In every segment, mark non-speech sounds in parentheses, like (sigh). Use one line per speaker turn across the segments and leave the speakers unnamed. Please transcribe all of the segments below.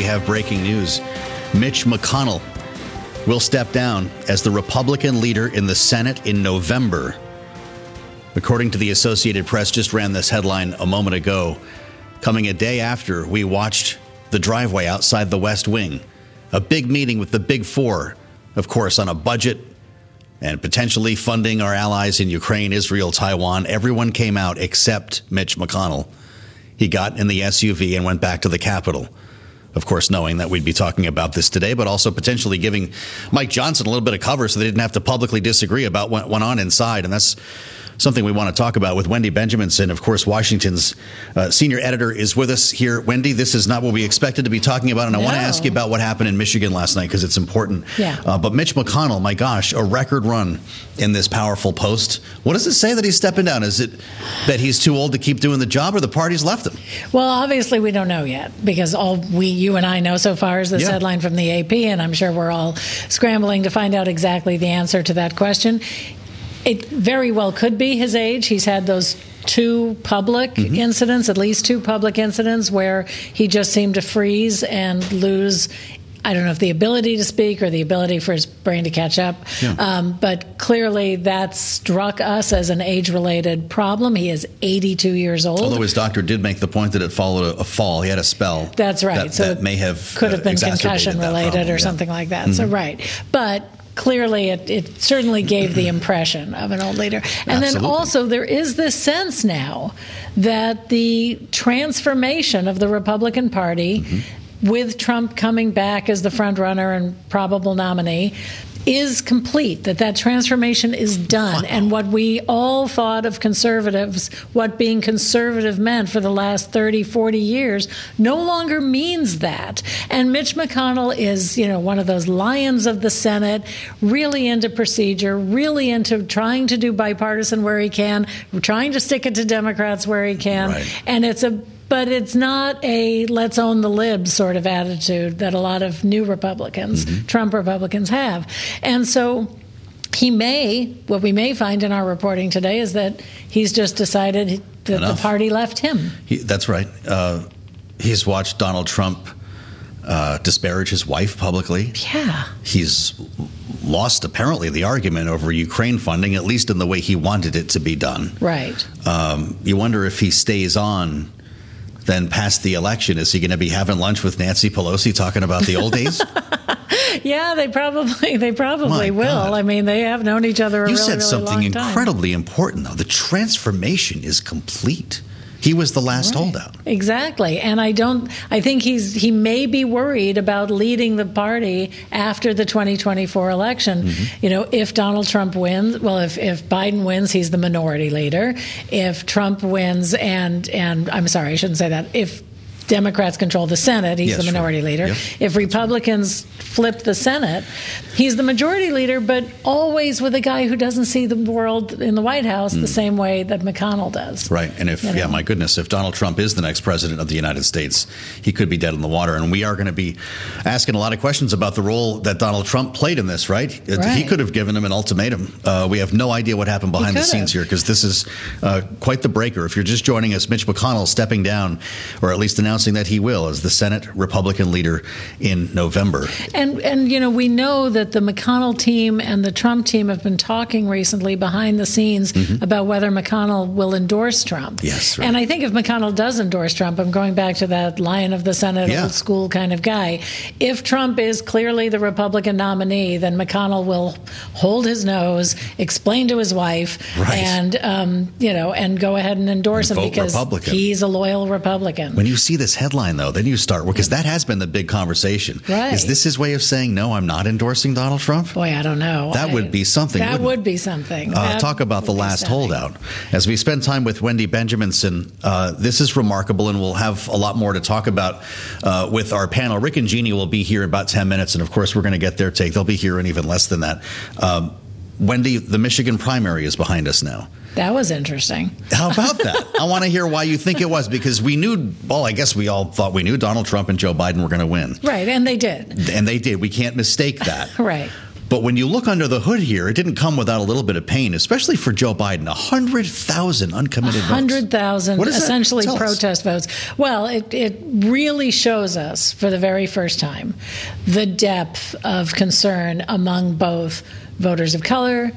we have breaking news. Mitch McConnell will step down as the Republican leader in the Senate in November. According to the Associated Press, just ran this headline a moment ago, coming a day after we watched the driveway outside the West Wing. A big meeting with the Big Four, of course, on a budget and potentially funding our allies in Ukraine, Israel, Taiwan. Everyone came out except Mitch McConnell. He got in the SUV and went back to the Capitol. Of course, knowing that we'd be talking about this today, but also potentially giving Mike Johnson a little bit of cover so they didn't have to publicly disagree about what went on inside. And that's something we want to talk about with Wendy Benjaminson. Of course, Washington's uh, senior editor is with us here. Wendy, this is not what we expected to be talking about, and
no.
I want to ask you about what happened in Michigan last night because it's important.
Yeah.
Uh, but Mitch McConnell, my gosh, a record run in this powerful post. What does it say that he's stepping down? Is it that he's too old to keep doing the job, or the party's left him?
Well, obviously we don't know yet because all we, you and I know so far is this
Yeah.
headline from the AP, and I'm sure we're all scrambling to find out exactly the answer to that question. It very well could be his age. He's had those two public
Mm-hmm.
incidents, at least two public incidents, where he just seemed to freeze and lose. I don't know if the ability to speak or the ability for his brain to catch up,
Yeah.
um, but clearly that struck us as an age-related problem. He is 82 years old.
Although his doctor did make the point that it followed a, a fall, he had a spell.
That's right.
That,
so
that may have
could have
uh,
been concussion related
problem,
or
yeah. Mm-hmm.
something like that. So right, but clearly it, it certainly gave the impression of an old leader. And then also there is this sense now that the transformation of the Republican Party.
Mm-hmm.
With Trump coming back as the front runner and probable nominee, is complete. That that transformation is done, and what we all thought of conservatives, what being conservative meant for the last 30, 40 years, no longer means that. And Mitch McConnell is, you know, one of those lions of the Senate, really into procedure, really into trying to do bipartisan where he can, trying to stick it to Democrats where he can,
Right.
and it's a but it's not a let's own the libs sort of attitude that a lot of new Republicans,
Mm-hmm.
Trump Republicans, have. And so he may, what we may find in our reporting today is that he's just decided that
Enough.
the party left him.
He, that's right. Uh, he's watched Donald Trump uh, disparage his wife publicly.
Yeah.
He's lost apparently the argument over Ukraine funding, at least in the way he wanted it to be done.
Right.
Um, you wonder if he stays on. Then past the election, is he going to be having lunch with Nancy Pelosi talking about the old days? (laughs)
Yeah, they probably they probably
My
will.
God.
I mean, they have known each other a
you
really,
said something incredibly important, though. The transformation is complete. He was the last
Right.
holdout.
Exactly. And I don't I think he's he may be worried about leading the party after the 2024 election.
Mm-hmm.
You know, if Donald Trump wins, well if if Biden wins, he's the minority leader. If Trump wins and and I'm sorry, I shouldn't say that. If Democrats control the Senate, he's
Yes,
the
right.
minority leader.
Yep.
If Republicans flip the Senate, he's the majority leader, but always with a guy who doesn't see the world in the White House the same way that McConnell does.
Mm. Right. And if,
You know.
yeah, my goodness, if Donald Trump is the next president of the United States, he could be dead in the water. And we are going to be asking a lot of questions about the role that Donald Trump played in this, right? He could have given him an ultimatum. Uh, we have no idea what happened behind the scenes here because this is uh, quite the breaker. If you're just joining us, Mitch McConnell stepping down, or at least announcing that he will, as the Senate Republican leader in November.
And and you know we know that the McConnell team and the Trump team have been talking recently behind the scenes about whether McConnell will endorse Trump.
Mm-hmm. Yes, right.
And I think if McConnell does endorse Trump, I'm going back to that lion of the Senate,
Yeah.
old school kind of guy. If Trump is clearly the Republican nominee, then McConnell will hold his nose, explain to his wife,
Right.
and um, you know, and go ahead and endorse
And
him because
Republican.
he's a loyal Republican.
When you see this headline, though, then you start because that has been the big conversation.
Right.
Is this his way of saying no? I'm not endorsing Donald Trump.
Boy, I don't know.
That
I-
would be something,
That
wouldn't it?
be something.
Uh, talk about the last
something.
holdout. As we spend time with Wendy Benjaminson, uh, this is remarkable, and we'll have a lot more to talk about uh, with our panel. Rick and Jeannie will be here in about 10 minutes, and of course, we're going to get their take. They'll be here in even less than that. Um, Wendy, the Michigan primary is behind us now.
That was interesting.
How about that? (laughs) I want to hear why you think it was because we knew, well, I guess we all thought we knew Donald Trump and Joe Biden were going to win.
Right, and they did.
And they did. We can't mistake that. (laughs)
Right.
But when you look under the hood here, it didn't come without a little bit of pain, especially for Joe Biden. 100,000 uncommitted
100,000
votes.
essentially
Tell us.
protest votes. Well, it, it really shows us for the very first time the depth of concern among both voters of color.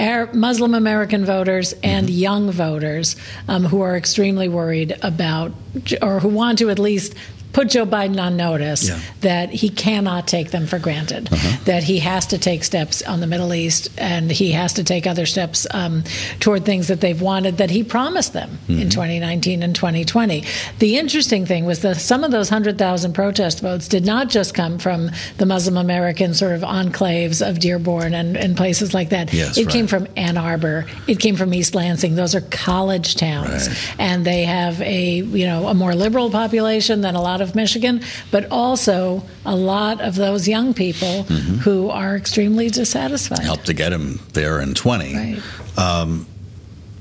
Arab, Muslim American voters and
Mm-hmm.
young voters um, who are extremely worried about, or who want to at least put Joe Biden on notice
Yeah.
that he cannot take them for granted, that he has to take steps on the Middle East and he has to take other steps um, toward things that they've wanted that he promised them in 2019 and 2020. The interesting thing was that some of those 100,000 protest votes did not just come from the Muslim American sort of enclaves of Dearborn and, and places like that.
Yes,
it came from Ann Arbor. It came from East Lansing. Those are college towns,
Right.
and they have a you know a more liberal population than a lot of Michigan, but also a lot of those young people
Mm-hmm.
who are extremely dissatisfied.
Helped to get him there in 20.
Right.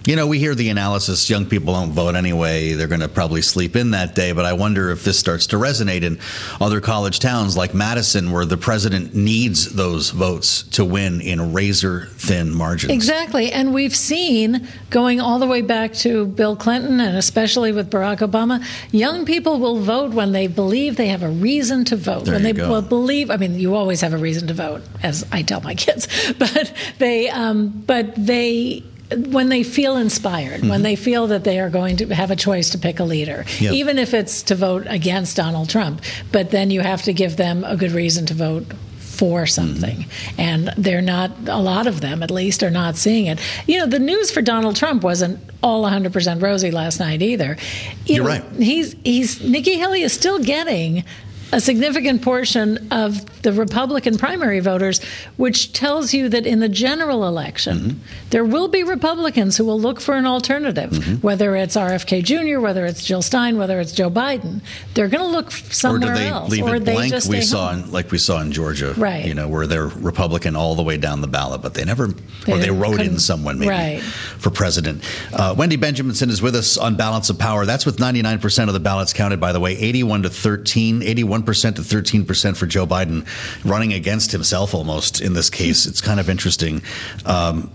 You know, we hear the analysis young people don't vote anyway. They're going to probably sleep in that day. But I wonder if this starts to resonate in other college towns like Madison, where the president needs those votes to win in razor thin margins.
Exactly. And we've seen going all the way back to Bill Clinton and especially with Barack Obama, young people will vote when they believe they have a reason to vote.
There
when they
go.
will believe, I mean, you always have a reason to vote, as I tell my kids, (laughs) but they, um, but they, when they feel inspired, when they feel that they are going to have a choice to pick a leader,
Mm-hmm. Yep.
even if it's to vote against Donald Trump, but then you have to give them a good reason to vote for something.
Mm-hmm.
And they're not, a lot of them at least, are not seeing it. You know, the news for Donald Trump wasn't all 100% rosy last night either. You
You're
know,
right.
He's, he's, Nikki Haley is still getting a significant portion of the Republican primary voters, which tells you that in the general election,
Mm-hmm.
there will be Republicans who will look for an alternative,
Mm-hmm.
whether it's RFK Jr., whether it's Jill Stein, whether it's Joe Biden. They're going to look somewhere Or
do they
else,
leave
or
it
they
blank?
just
We saw, in, like we saw in Georgia,
Right.
You know, where they're Republican all the way down the ballot, but they never, or
They
they wrote in someone maybe
right.
for president. Uh, Wendy Benjaminson is with us on Balance of Power. That's with 99% of the ballots counted, by the way, 81 to 13, 81% to 13% for Joe Biden, running against himself almost in this case. It's kind of interesting. Um,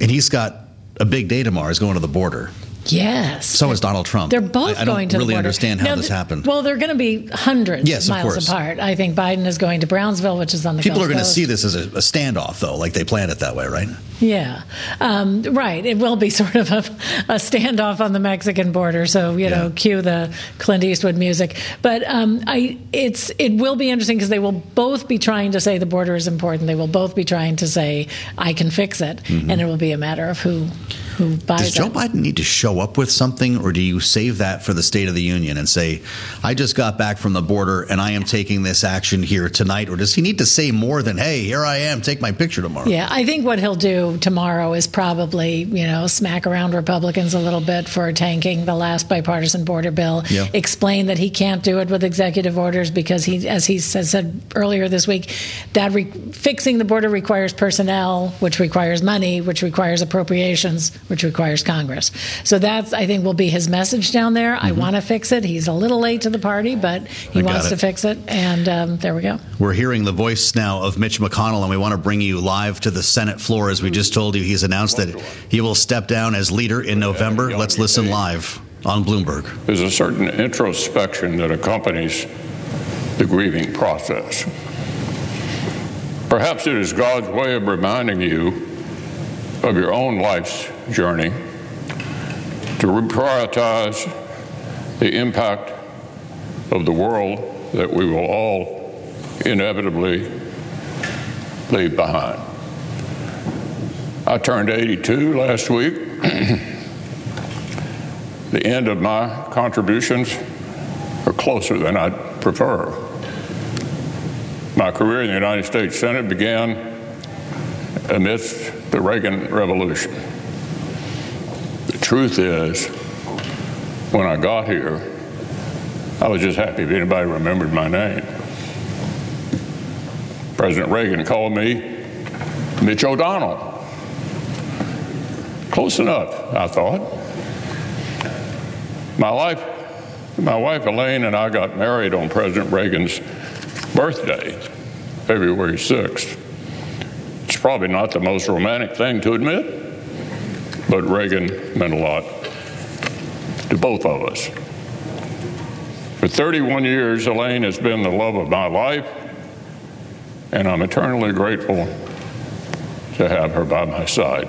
and he's got a big day tomorrow. He's going to the border.
Yes.
So is Donald Trump.
They're both
I, I
going to
really
the border.
understand how
Now,
this happened.
Well, they're going to be hundreds
Yes,
of miles
course.
apart. I think Biden is going to Brownsville, which is on the
People
Gulf
are going to see this as a, a standoff, though, like they planned it that way, right?
Yeah, um, right. It will be (laughs) sort of a, a standoff on the Mexican border. So you know, cue the Clint Eastwood music. But um, I, it's it will be interesting because they will both be trying to say the border is important. They will both be trying to say I can fix it, and it will be a matter of who who buys.
Does Joe
it.
Biden need to show up with something, or do you save that for the State of the Union and say, I just got back from the border and I am taking this action here tonight? Or does he need to say more than, hey, here I am, take my picture tomorrow?
Yeah, I think what he'll do tomorrow is probably, you know, smack around Republicans a little bit for tanking the last bipartisan border bill.
Yeah.
Explain that he can't do it with executive orders because he, as he said, said earlier this week, that re- fixing the border requires personnel, which requires money, which requires appropriations, which requires Congress. So that's, I think, will be his message down there. I want to fix it. He's a little late to the party, but he
Mm-hmm. I got
wants
it.
to fix it, and um, there we go.
We're hearing the voice now of Mitch McConnell, and we want to bring you live to the Senate floor. As we just told you, he's announced that he will step down as leader in November. Let's listen live on Bloomberg.
There's a certain introspection that accompanies the grieving process. Perhaps it is God's way of reminding you of your own life's journey to reprioritize the impact of the world that we will all inevitably leave behind. I turned 82 last week. (clears throat) the end of my contributions are closer than I'd prefer. My career in the United States Senate began amidst the Reagan Revolution. Truth is, when I got here, I was just happy if anybody remembered my name. President Reagan called me Mitch O'Donnell. Close enough, I thought. My life, my wife Elaine and I got married on President Reagan's birthday, February 6th. It's probably not the most romantic thing to admit, but Reagan meant a lot to both of us. For 31 years, Elaine has been the love of my life, and I'm eternally grateful to have her by my side.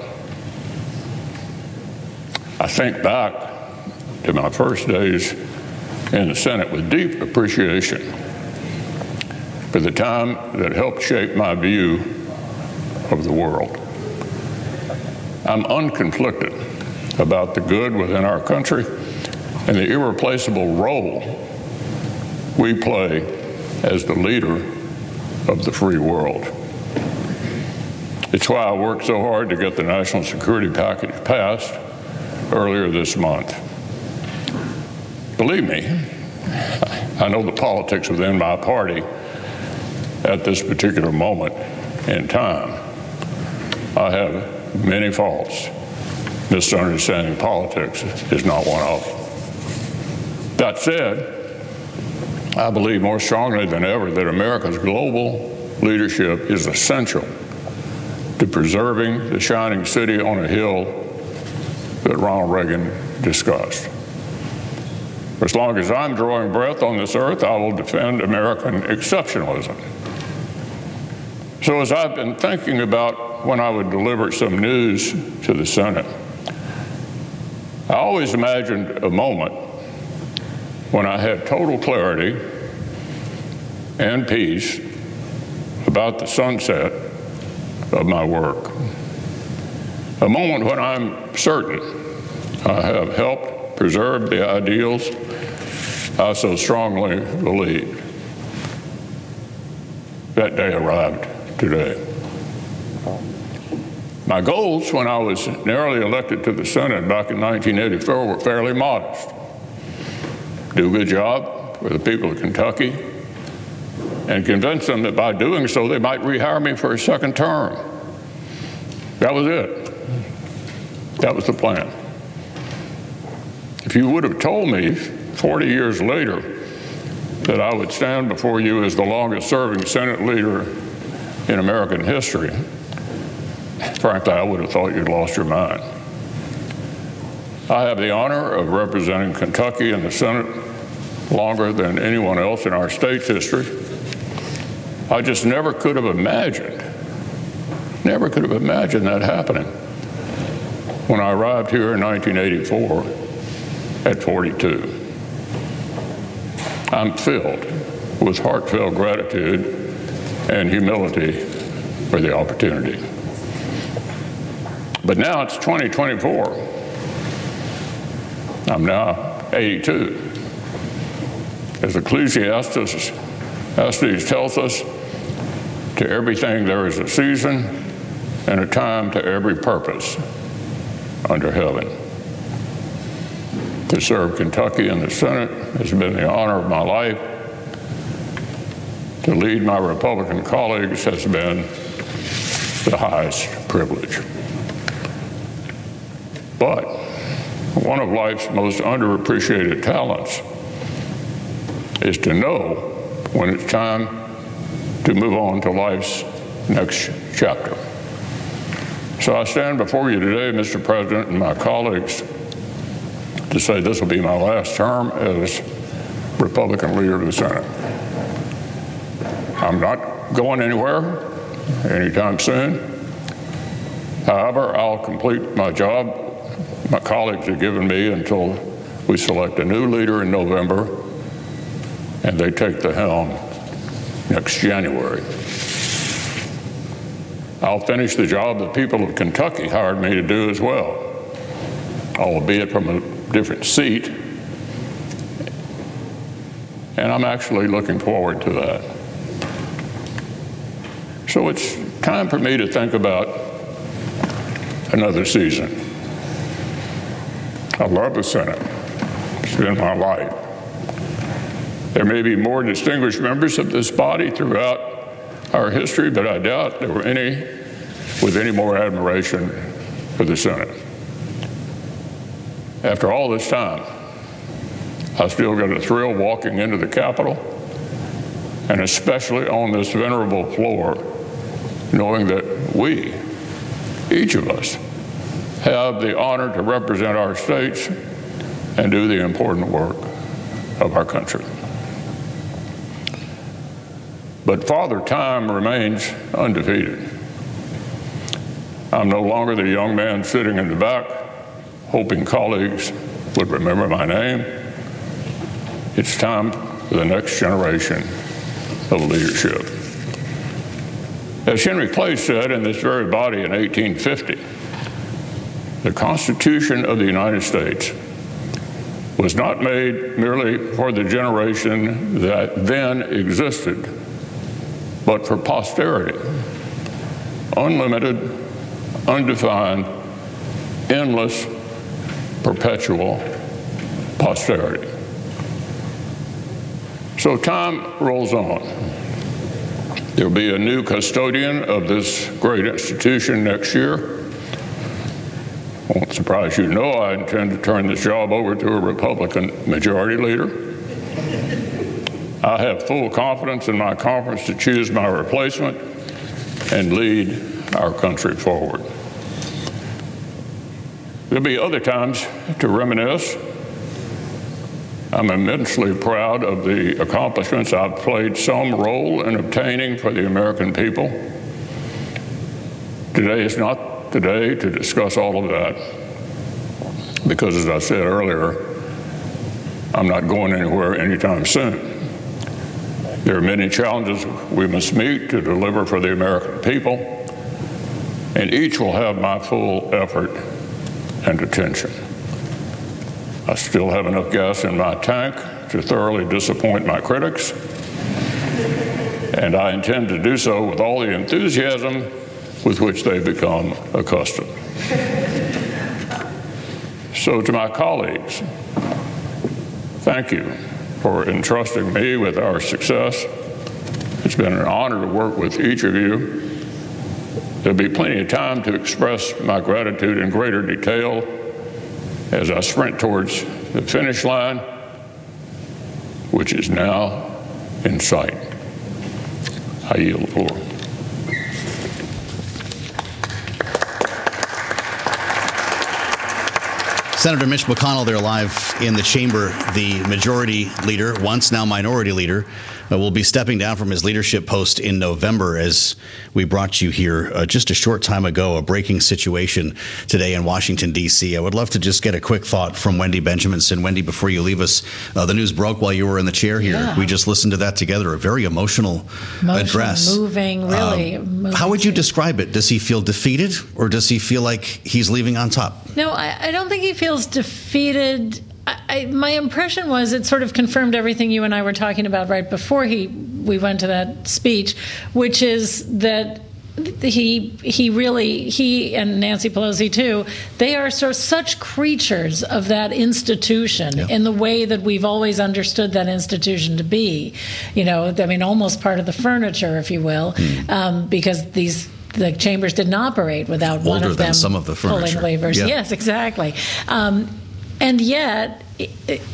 I think back to my first days in the Senate with deep appreciation for the time that helped shape my view of the world. I'm unconflicted about the good within our country and the irreplaceable role we play as the leader of the free world. It's why I worked so hard to get the national security package passed earlier this month. Believe me, I know the politics within my party at this particular moment in time. I have many faults. Misunderstanding politics is not one of them. That said, I believe more strongly than ever that America's global leadership is essential to preserving the shining city on a hill that Ronald Reagan discussed. As long as I'm drawing breath on this earth, I will defend American exceptionalism. So, as I've been thinking about when I would deliver some news to the Senate, I always imagined a moment when I had total clarity and peace about the sunset of my work. A moment when I'm certain I have helped preserve the ideals I so strongly believe. That day arrived today. My goals when I was narrowly elected to the Senate back in 1984 were fairly modest do a good job for the people of Kentucky, and convince them that by doing so they might rehire me for a second term. That was it. That was the plan. If you would have told me 40 years later that I would stand before you as the longest serving Senate leader in American history, frankly, I would have thought you'd lost your mind. I have the honor of representing Kentucky in the Senate longer than anyone else in our state's history. I just never could have imagined, never could have imagined that happening when I arrived here in 1984 at 42. I'm filled with heartfelt gratitude and humility for the opportunity. But now it's 2024. I'm now 82. As Ecclesiastes Estes tells us, to everything there is a season and a time to every purpose under heaven. To serve Kentucky in the Senate has been the honor of my life. To lead my Republican colleagues has been the highest privilege. But one of life's most underappreciated talents is to know when it's time to move on to life's next chapter. So I stand before you today, Mr. President, and my colleagues to say this will be my last term as Republican leader of the Senate. I'm not going anywhere anytime soon. However, I'll complete my job my colleagues have given me until we select a new leader in November and they take the helm next January. I'll finish the job the people of Kentucky hired me to do as well, albeit from a different seat. And I'm actually looking forward to that. So it's time for me to think about another season. I love the Senate. It's been my life. There may be more distinguished members of this body throughout our history, but I doubt there were any with any more admiration for the Senate. After all this time, I still get a thrill walking into the Capitol, and especially on this venerable floor knowing that we, each of us, have the honor to represent our states and do the important work of our country. But Father Time remains undefeated. I'm no longer the young man sitting in the back, hoping colleagues would remember my name. It's time for the next generation of leadership. As Henry Clay said in this very body in 1850, the Constitution of the United States was not made merely for the generation that then existed, but for posterity. Unlimited, undefined, endless, perpetual posterity. So time rolls on. There'll be a new custodian of this great institution next year. Won't surprise you to know I intend to turn this job over to a Republican majority leader. I have full confidence in my conference to choose my replacement and lead our country forward. There'll be other times to reminisce. I'm immensely proud of the accomplishments I've played some role in obtaining for the American people. Today is not the day to discuss all of that because, as I said earlier, I'm not going anywhere anytime soon. There are many challenges we must meet to deliver for the American people, and each will have my full effort and attention. I still have enough gas in my tank to thoroughly disappoint my critics, and I intend to do so with all the enthusiasm with which they've become accustomed. So, to my colleagues, thank you for entrusting me with our success. It's been an honor to work with each of you. There'll be plenty of time to express my gratitude in greater detail as I sprint towards the finish line, which is now in sight. I yield the floor.
Senator Mitch McConnell there live in the chamber, the majority leader, once now minority leader, uh, will be stepping down from his leadership post in November as we brought you here uh, just a short time ago, a breaking situation today in Washington, D.C. I would love to just get a quick thought from Wendy Benjaminson. Wendy, before you leave us, uh, the news broke while you were in the chair here. Yeah. We just listened to that together, a very emotional, emotional address.
Moving, really. Um, moving
how would you describe it? Does he feel defeated or does he feel like he's leaving on top?
No, I, I don't think he feels defeated I, my impression was it sort of confirmed everything you and I were talking about right before he we went to that speech, which is that he he really he and Nancy Pelosi too they are so such creatures of that institution yeah. in the way that we've always understood that institution to be you know I mean almost part of the furniture if you will mm. um, because these the chambers didn't operate without
Older
one of them
some of the furniture.
pulling levers
yeah.
yes exactly um, and yet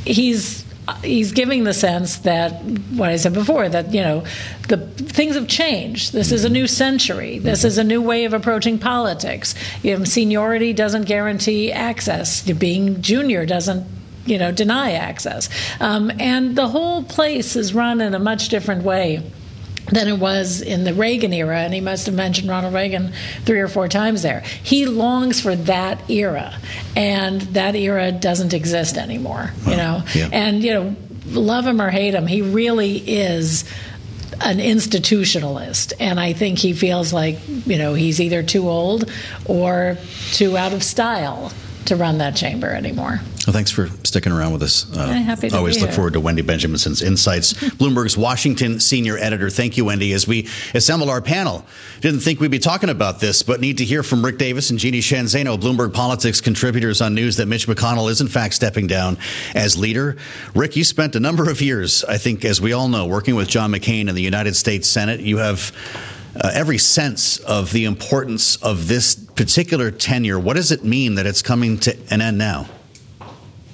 he's he's giving the sense that what I said before that you know the things have changed. This is a new century. This is a new way of approaching politics. You know, seniority doesn't guarantee access. Being junior doesn't you know deny access. Um, and the whole place is run in a much different way than it was in the Reagan era, and he must have mentioned Ronald Reagan three or four times there. He longs for that era, and that era doesn't exist anymore. you know, yeah. and you know, love him or hate him, he really is an institutionalist, and I think he feels like you know he's either too old or too out of style to run that chamber anymore.
Well, thanks for sticking around with us.
Uh, happy to
always look
here.
forward to Wendy Benjaminson's insights. (laughs) Bloomberg's Washington senior editor. Thank you, Wendy. As we assemble our panel, didn't think we'd be talking about this, but need to hear from Rick Davis and Jeannie Sheehan Zaino, Bloomberg Politics contributors on news that Mitch McConnell is in fact stepping down as leader. Rick, you spent a number of years, I think, as we all know, working with John McCain in the United States Senate. You have uh, every sense of the importance of this particular tenure. What does it mean that it's coming to an end now?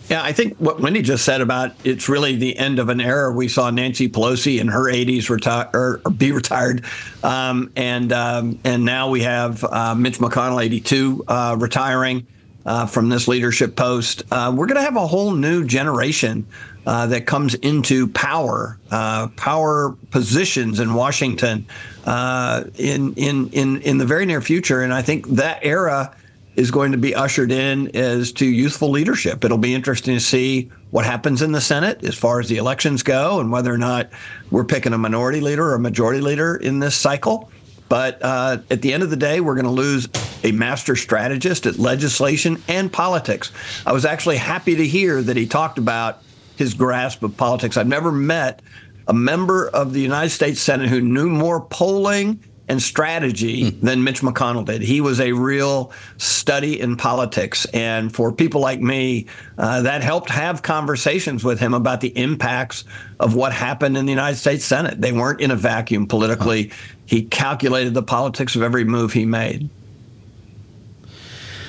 Yeah, I think what Wendy just said about it's really the end of an era. We saw Nancy Pelosi in her 80s retire or, or be retired, um, and um, and now we have uh, Mitch McConnell, 82, uh, retiring uh, from this leadership post. Uh, we're going to have a whole new generation uh, that comes into power, uh, power positions in Washington in in in in the very near future, and I think that era is going to be ushered in as to youthful leadership. It'll be interesting to see what happens in the Senate as far as the elections go and whether or not we're picking a minority leader or a majority leader in this cycle. But uh, at the end of the day, we're going to lose a master strategist at legislation and politics. I was actually happy to hear that he talked about his grasp of politics. I've never met a member of the United States Senate who knew more polling and strategy mm. than Mitch McConnell did. He was a real study in politics. And for people like me, uh, that helped have conversations with him about the impacts of what happened in the United States Senate. They weren't in a vacuum politically. He calculated the politics of every move he made.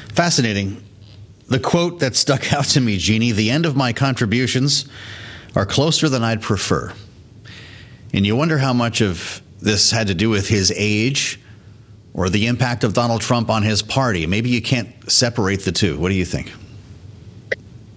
Fascinating. The quote that stuck out to me, Jeannie the end of my contributions are closer than I'd prefer. And you wonder how much of this had to do with his age or the impact of Donald Trump on his party. Maybe you can't separate the two. What do you think?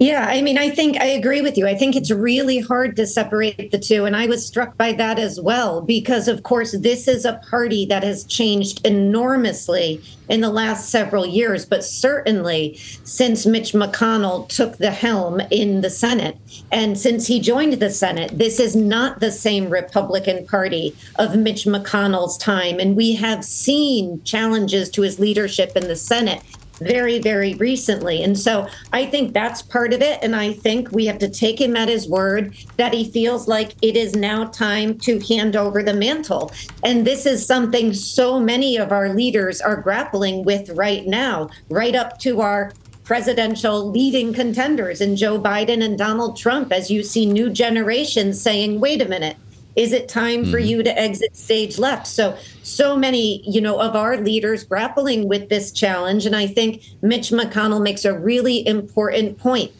Yeah, I mean, I think I agree with you. I think it's really hard to separate the two. And I was struck by that as well, because, of course, this is a party that has changed enormously in the last several years, but certainly since Mitch McConnell took the helm in the Senate. And since he joined the Senate, this is not the same Republican Party of Mitch McConnell's time. And we have seen challenges to his leadership in the Senate very, very recently. And so I think that's part of it. And I think we have to take him at his word that he feels like it is now time to hand over the mantle. And this is something so many of our leaders are grappling with right now, right up to our presidential leading contenders in Joe Biden and Donald Trump, as you see new generations saying, wait a minute is it time for mm-hmm. you to exit stage left? So, so many, you know, of our leaders grappling with this challenge. And I think Mitch McConnell makes a really important point.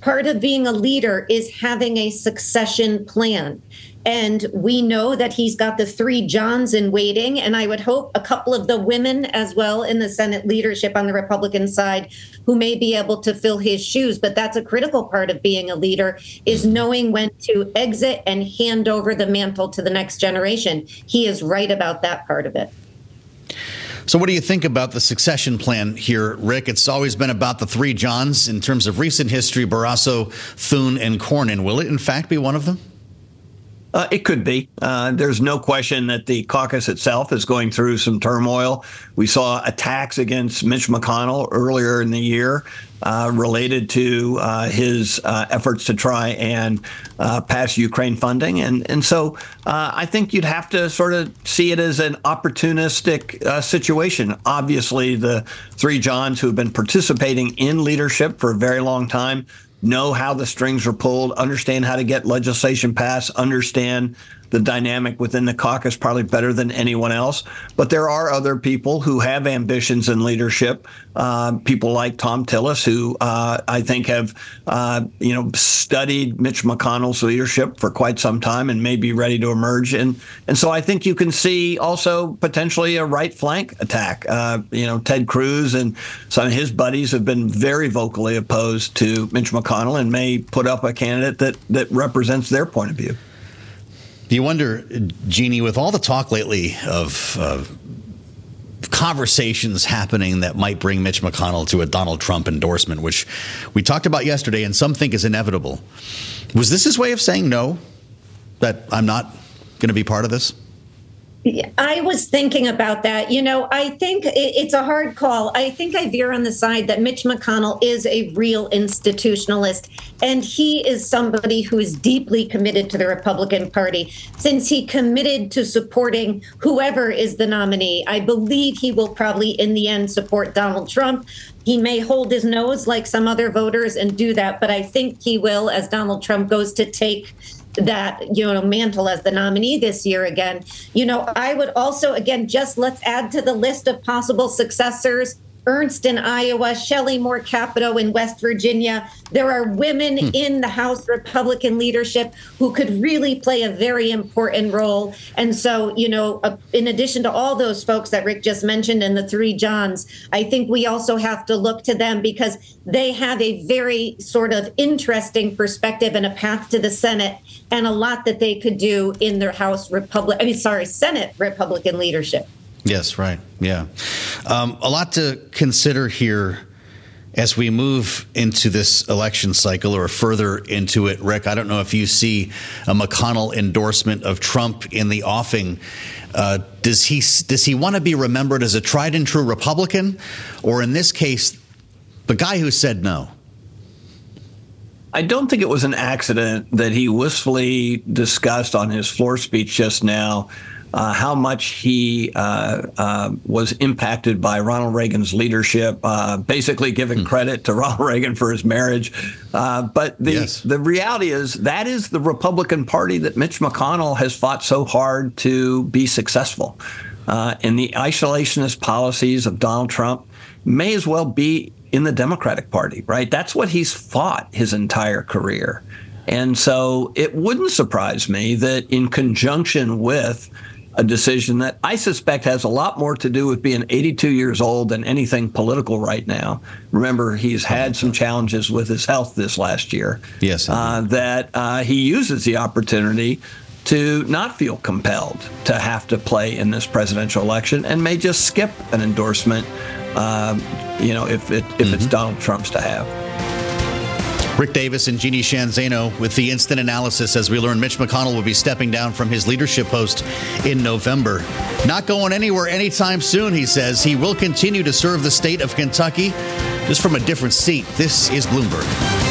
Part of being a leader is having a succession plan. And we know that he's got the three Johns in waiting. And I would hope a couple of the women as well in the Senate leadership on the Republican side who may be able to fill his shoes. But that's a critical part of being a leader is knowing when to exit and hand over the mantle to the next generation. He is right about that part of it.
So, what do you think about the succession plan here, Rick? It's always been about the three Johns in terms of recent history Barrasso, Thune, and Cornyn. Will it, in fact, be one of them?
Uh, it could be. Uh, there's no question that the caucus itself is going through some turmoil. We saw attacks against Mitch McConnell earlier in the year uh, related to uh, his uh, efforts to try and uh, pass Ukraine funding. And, and so I think you'd have to sort of see it as an opportunistic situation. Obviously, the three Johns who have been participating in leadership for a very long time know how the strings are pulled, understand how to get legislation passed, understand the dynamic within the caucus probably better than anyone else. But there are other people who have ambitions in leadership. Uh, people like Thom Tillis, who uh, I think have uh, you know studied Mitch McConnell's leadership for quite some time and may be ready to emerge. And and so I think you can see also potentially a right flank attack. Uh, you know, Ted Cruz and some of his buddies have been very vocally opposed to Mitch McConnell and may put up a candidate that that represents their point of view.
You wonder, Jeannie, with all the talk lately of uh, conversations happening that might bring Mitch McConnell to a Donald Trump endorsement, which we talked about yesterday and some think is inevitable, was this his way of saying no, that I'm not going to be part of this?
I was thinking about that. You know, I think it's a hard call. I think I veer on the side that Mitch McConnell is a real institutionalist, and he is somebody who is deeply committed to the Republican Party. Since he committed to supporting whoever is the nominee, I believe he will probably, in the end, support Donald Trump. He may hold his nose like some other voters and do that, but I think he will, as Donald Trump goes to take that you know mantle as the nominee this year again. You know i would also again just let's add to the list of possible successors Ernst in Iowa, Shelley Moore Capito in West Virginia. There are women hmm. in the House Republican leadership who could really play a very important role. And so, you know, uh, in addition to all those folks that Rick just mentioned and the three Johns, I think we also have to look to them because they have a very sort of interesting perspective and a path to the Senate and a lot that they could do in their House Republic, I mean, sorry, Senate Republican leadership.
Yes, right. Yeah. Um, a lot to consider here as we move into this election cycle or further into it. Rick, I don't know if you see a McConnell endorsement of Trump in the offing. Uh, does he does he want to be remembered as a tried and true Republican, or in this case, the guy who said no?
I don't think it was an accident that he wistfully discussed on his floor speech just now uh, how much he uh, uh, was impacted by Ronald Reagan's leadership, uh, basically giving hmm. credit to (laughs) Ronald Reagan for his marriage. Uh, but the, yes. the reality is that is the Republican Party that Mitch McConnell has fought so hard to be successful. Uh, and the isolationist policies of Donald Trump may as well be in the Democratic Party, right? That's what he's fought his entire career. And so it wouldn't surprise me that in conjunction with a decision that I suspect has a lot more to do with being 82 years old than anything political right now. Remember, he's had some challenges with his health this last year.
Yes. Uh,
that uh, he uses the opportunity to not feel compelled to have to play in this presidential election and may just skip an endorsement, uh, you know, if, it, if mm-hmm. it's Donald Trump's to have.
Rick Davis and Jeannie Sheehan Zaino with the instant analysis as we learn Mitch McConnell will be stepping down from his leadership post in November. Not going anywhere anytime soon, he says. He will continue to serve the state of Kentucky just from a different seat. This is Bloomberg.